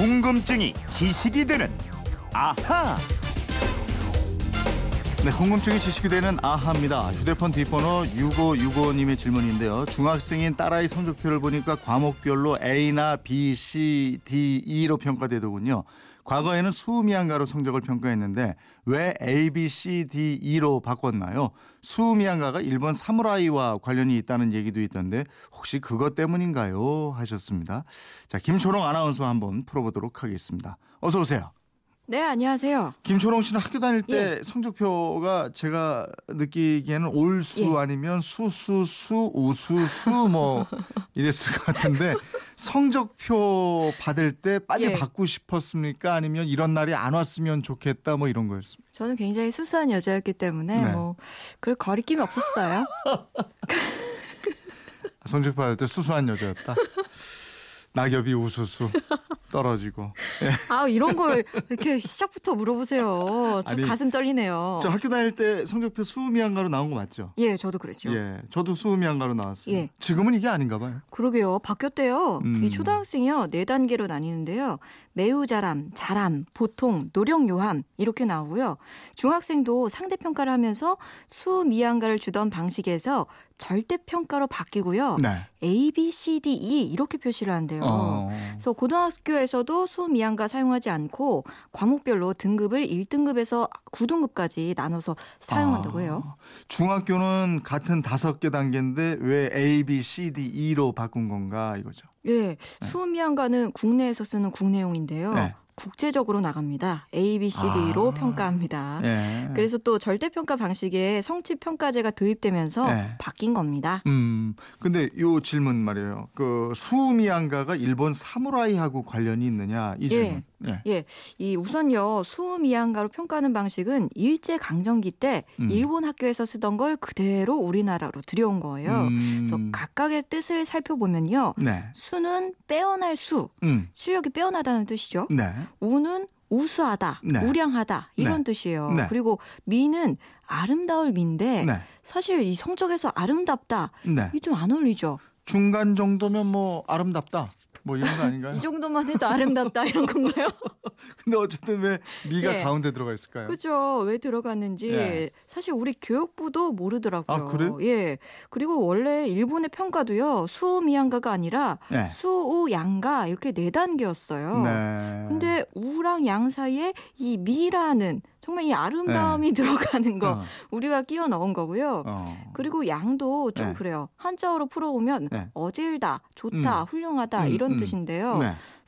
궁금증이 지식이 되는 아하. 네, 궁금증이 지식이 되는 아하입니다. 휴대폰 뒷번호 6565님의 질문인데요. 중학생인 딸아이 성적표를 보니까 과목별로 A나 B, C, D, E로 평가되더군요. 과거에는 수미양가로 성적을 평가했는데 왜 A, B, C, D, E로 바꿨나요? 수미양가가 일본 사무라이와 관련이 있다는 얘기도 있던데 혹시 그것 때문인가요? 하셨습니다. 자, 김초롱 아나운서 한번 풀어보도록 하겠습니다. 어서 오세요. 네, 안녕하세요. 김초롱 씨는 학교 다닐 때 성적표가 제가 느끼기에는 올수 예. 아니면 수수수 우수수 뭐 이랬을 것 같은데 성적표 받을 때 빨리 예. 받고 싶었습니까? 아니면 이런 날이 안 왔으면 좋겠다 뭐 이런 거였습니다. 저는 굉장히 수수한 여자였기 때문에 네. 뭐 그럴 거리낌이 없었어요. 성적표 받을 때 수수한 여자였다. 낙엽이 우수수 떨어지고. 아, 이런 걸 이렇게 시작부터 물어보세요. 참 아니, 가슴 떨리네요. 저 학교 다닐 때 성적표 수미양가로 나온 거 맞죠? 예, 저도 그랬죠. 예, 저도 수미양가로 나왔어요. 예. 지금은 이게 아닌가 봐요. 그러게요. 바뀌었대요. 음. 이 초등학생이요. 네 단계로 나뉘는데요. 매우 잘함, 잘함, 보통, 노령 요함 이렇게 나오고요. 중학생도 상대 평가를 하면서 수 미양가를 주던 방식에서 절대 평가로 바뀌고요. 네. A, B, C, D, E 이렇게 표시를 한대요. 어. 그래서 고등학교 에서도 수 미양가 사용하지 않고 과목별로 등급을 1등급에서 9등급까지 나눠서 사용한다고 해요. 아, 중학교는 같은 다섯 개 단계인데 왜 A, B, C, D, E로 바꾼 건가 이거죠. 예, 수 미양가는 국내에서 쓰는 국내용인데요. 네. 국제적으로 나갑니다. A, B, C, D로 아. 평가합니다. 예. 그래서 또 절대평가 방식에 성취평가제가 도입되면서 네. 바뀐 겁니다. 음, 근데 요 질문 말이에요. 그 수미양가가 일본 사무라이하고 관련이 있느냐 이 질문. 예. 예, 이 우선요 수미양가로 평가하는 방식은 일제 강점기 때 음. 일본 학교에서 쓰던 걸 그대로 우리나라로 들여온 거예요. 음. 그래서 각각의 뜻을 살펴보면요. 네. 수는 빼어날 수, 음. 실력이 빼어나다는 뜻이죠. 네. 우는 우수하다, 네. 우량하다 이런 뜻이에요. 네. 그리고 미는 아름다울 미인데 네. 사실 이 성적에서 아름답다 네. 이게 좀안 어울리죠. 중간 정도면 뭐 아름답다. 뭐 이런 거 아닌가요? 이 정도만 해도 아름답다 이런 건가요? 근데 어쨌든 왜 미가 예. 가운데 들어가 있을까요? 그죠. 왜 들어갔는지 예. 사실 우리 교육부도 모르더라고요. 아, 그래요? 예. 그리고 원래 일본의 평가도요. 수미양가가 아니라 네. 수우양가 이렇게 네 단계였어요. 네. 근데 우랑 양 사이에 이 미라는 정말 이 아름다움이 들어가는 거 네. 어. 우리가 끼워 넣은 거고요. 어. 그리고 양도 좀 네. 그래요. 한자어로 풀어보면 네. 어질다, 좋다, 음. 훌륭하다 음, 이런 음. 뜻인데요.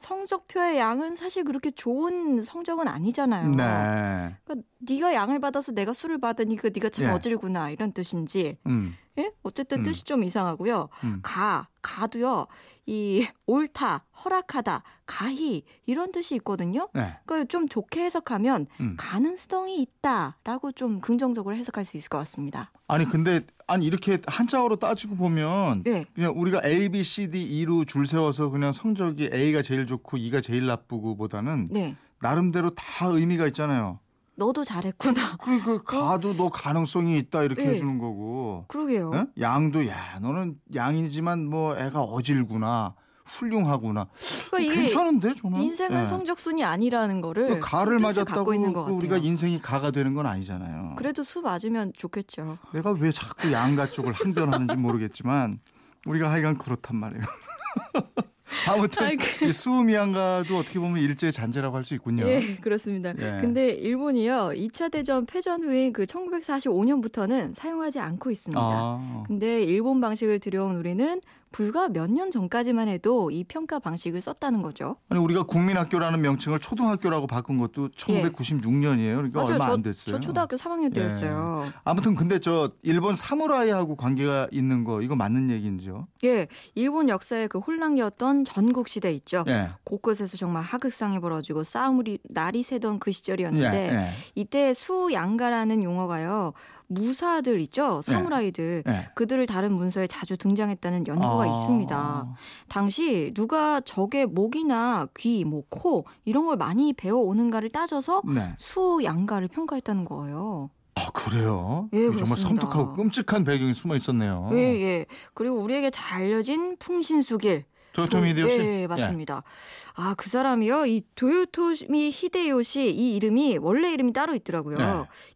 네. 성적표의 양은 사실 그렇게 좋은 성적은 아니잖아요. 네. 그러니까 네가 양을 받아서 내가 수를 받으니까 네가 참 예. 어질구나 이런 뜻인지 음. 예? 어쨌든 음. 뜻이 좀 이상하고요. 음. 가 가도요 이 옳다 허락하다 가히 이런 뜻이 있거든요. 네. 그러니까 좀 좋게 해석하면 음. 가능성이 있다라고 좀 긍정적으로 해석할 수 있을 것 같습니다. 아니 근데 아니 이렇게 한자어로 따지고 보면 네. 그냥 우리가 A, B, C, D, E로 줄 세워서 그냥 성적이 A가 제일 좋고 E가 제일 나쁘고보다는 네. 나름대로 다 의미가 있잖아요. 너도 잘했구나. 그, 그 가도 너 가능성이 있다 이렇게 네. 해주는 거고. 그러게요. 예? 양도 야 너는 양이지만 뭐 애가 어질구나 훌륭하구나. 그러니까 이게 괜찮은데 저는. 인생은 예. 성적순이 아니라는 거를 그 가를 맞았다고. 우리가 인생이 가가 되는 건 아니잖아요. 그래도 수 맞으면 좋겠죠. 내가 왜 자꾸 양가 쪽을 항변하는지 모르겠지만 우리가 하여간 그렇단 말이에요. 아무튼 아이, 그- 이 수미양가도 어떻게 보면 일제의 잔재라고 할 수 있군요. 예, 그렇습니다. 예. 근데 일본이요, 2차 대전 패전 후인 그 1945년부터는 사용하지 않고 있습니다. 아, 근데 일본 방식을 들여온 우리는 불과 몇 년 전까지만 해도 이 평가 방식을 썼다는 거죠. 아니 우리가 국민학교라는 명칭을 초등학교라고 바꾼 것도 1996년이에요. 그러니까 맞아요. 얼마 저, 안 됐어요. 저 초등학교 3학년 때였어요. 아무튼 근데 저 일본 사무라이하고 관계가 있는 거 이거 맞는 얘기인지요? 예, 일본 역사의 그 혼란기였던 전국 시대 있죠. 예. 곳곳에서 정말 하극상이 벌어지고 싸움이 날이 새던 그 예, 시절이었는데 예, 이때 수양가라는 용어가요. 무사들 있죠. 사무라이들. 예. 그들을 다른 문서에 자주 등장했다는 연구가 아. 있습니다. 당시 누가 적의 목이나 귀, 뭐 코 이런 걸 많이 배워 오는가를 따져서 네. 수양가를 평가했다는 거예요. 아 그래요? 예, 정말. 섬뜩하고 끔찍한 배경이 숨어 있었네요. 예, 예. 그리고 우리에게 잘 알려진 풍신수길. 도요토미 히데요시? 네, 맞습니다. 아, 그 사람이요. 이 도요토미 히데요시 이 이름이 원래 이름이 따로 있더라고요. 네.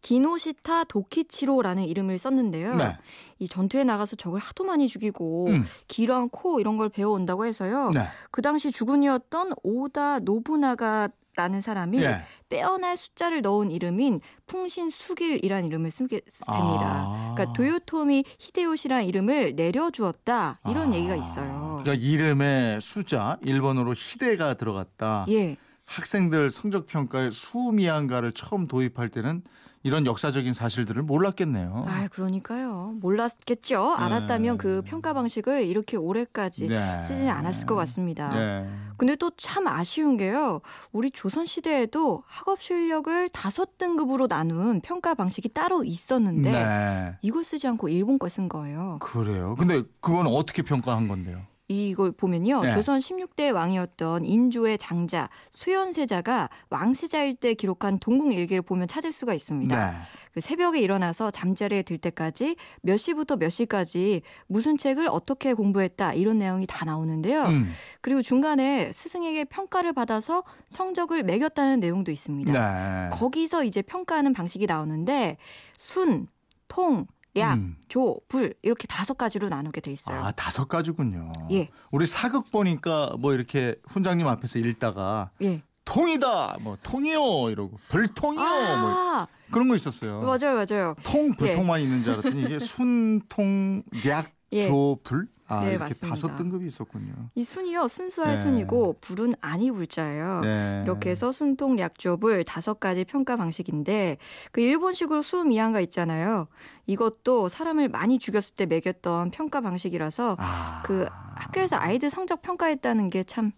기노시타 도키치로라는 이름을 썼는데요. 네. 이 전투에 나가서 적을 하도 많이 죽이고 음. 기랑 코 이런 걸 배워온다고 해서요. 네. 그 당시 주군이었던 오다 노부나가 라는 사람이 예. 빼어날 숫자를 넣은 이름인 풍신수길이란 이름을 쓰게 됩니다. 아. 그러니까 도요토미 히데요시란 이름을 내려주었다 이런 아. 얘기가 있어요. 그러니까 이름에 숫자 일본어로 히데가 들어갔다. 예. 학생들 성적 평가에 수미양가를 처음 도입할 때는 이런 역사적인 사실들을 몰랐겠네요. 아, 그러니까요. 몰랐겠죠. 알았다면 그 평가 방식을 이렇게 오래까지 네. 쓰지는 않았을 것 같습니다. 네. 근데 또 참 아쉬운 게요. 우리 조선 시대에도 학업 실력을 다섯 등급으로 나눈 평가 방식이 따로 있었는데 네. 이걸 쓰지 않고 일본 걸 쓴 거예요. 그래요. 근데 그건 어떻게 평가한 건데요? 이걸 보면요. 네. 조선 16대 왕이었던 인조의 장자 수연세자가 왕세자일 때 기록한 동궁일기를 보면 찾을 수가 있습니다. 네. 그 새벽에 일어나서 잠자리에 들 때까지 몇 시부터 몇 시까지 무슨 책을 어떻게 공부했다 이런 내용이 다 나오는데요. 음. 그리고 중간에 스승에게 평가를 받아서 성적을 매겼다는 내용도 있습니다. 네. 거기서 이제 평가하는 방식이 나오는데 순, 통, 약, 음. 조, 불 이렇게 다섯 가지로 나누게 돼 있어요. 아 다섯 가지군요. 예. 우리 사극 보니까 뭐 이렇게 훈장님 앞에서 읽다가 예. 통이다, 뭐 통이요 이러고 불통이요, 뭐 아, 그런 거 있었어요. 맞아요, 맞아요. 통 불통만 있는 줄 알았더니 이게 순통 약 예. 조불 아 네, 이렇게 맞습니다. 다섯 등급이 있었군요. 이 순이요 순수할 네. 순이고 불은 아니 불자예요. 네. 이렇게 해서 순통 약조불 다섯 가지 평가 방식인데 그 일본식으로 수미양가 있잖아요. 이것도 사람을 많이 죽였을 때 매겼던 평가 방식이라서 아. 그 학교에서 아이들 성적 평가했다는 게참아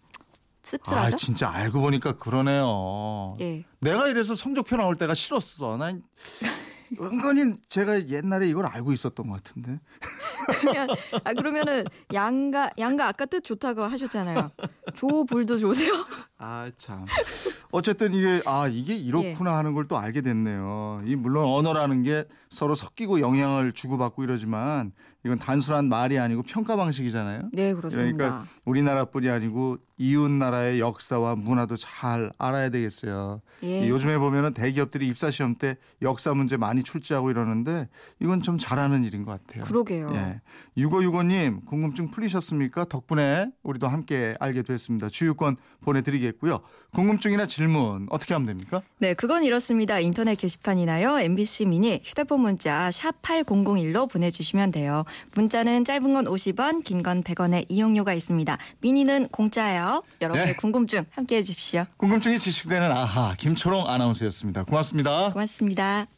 씁쓸하죠. 진짜 알고 보니까 그러네요. 예. 내가 이래서 성적표 나올 때가 싫었어. 난 은근히 제가 옛날에 이걸 알고 있었던 것 같은데. 그러면 아 그러면은 양가 양가 아까 뜻 좋다고 하셨잖아요. 조불도 좋으세요? 아 참. 어쨌든 이게 아 이게 이렇구나 하는 걸 또 알게 됐네요. 이 물론 언어라는 게 서로 섞이고 영향을 주고받고 이러지만 이건 단순한 말이 아니고 평가 방식이잖아요. 네 그렇습니다. 그러니까 우리나라뿐이 아니고 이웃 나라의 역사와 문화도 잘 알아야 되겠어요. 예. 요즘에 보면은 대기업들이 입사 시험 때 역사 문제 많이 출제하고 이러는데 이건 좀 잘하는 일인 것 같아요. 그러게요. 예. 6565님 궁금증 풀리셨습니까? 덕분에 우리도 함께 알게 됐습니다. 주유권 보내드리겠 고요. 궁금증이나 질문 어떻게 하면 됩니까? 네, 그건 이렇습니다. 인터넷 게시판이나요. MBC 미니 휴대폰 문자 샵 8001로 보내주시면 돼요. 문자는 짧은 건 50원, 긴 건 100원의 이용료가 있습니다. 미니는 공짜예요. 여러분의 네. 궁금증 함께해 주십시오. 궁금증이 지식되는 아하 김초롱 아나운서였습니다. 고맙습니다. 고맙습니다.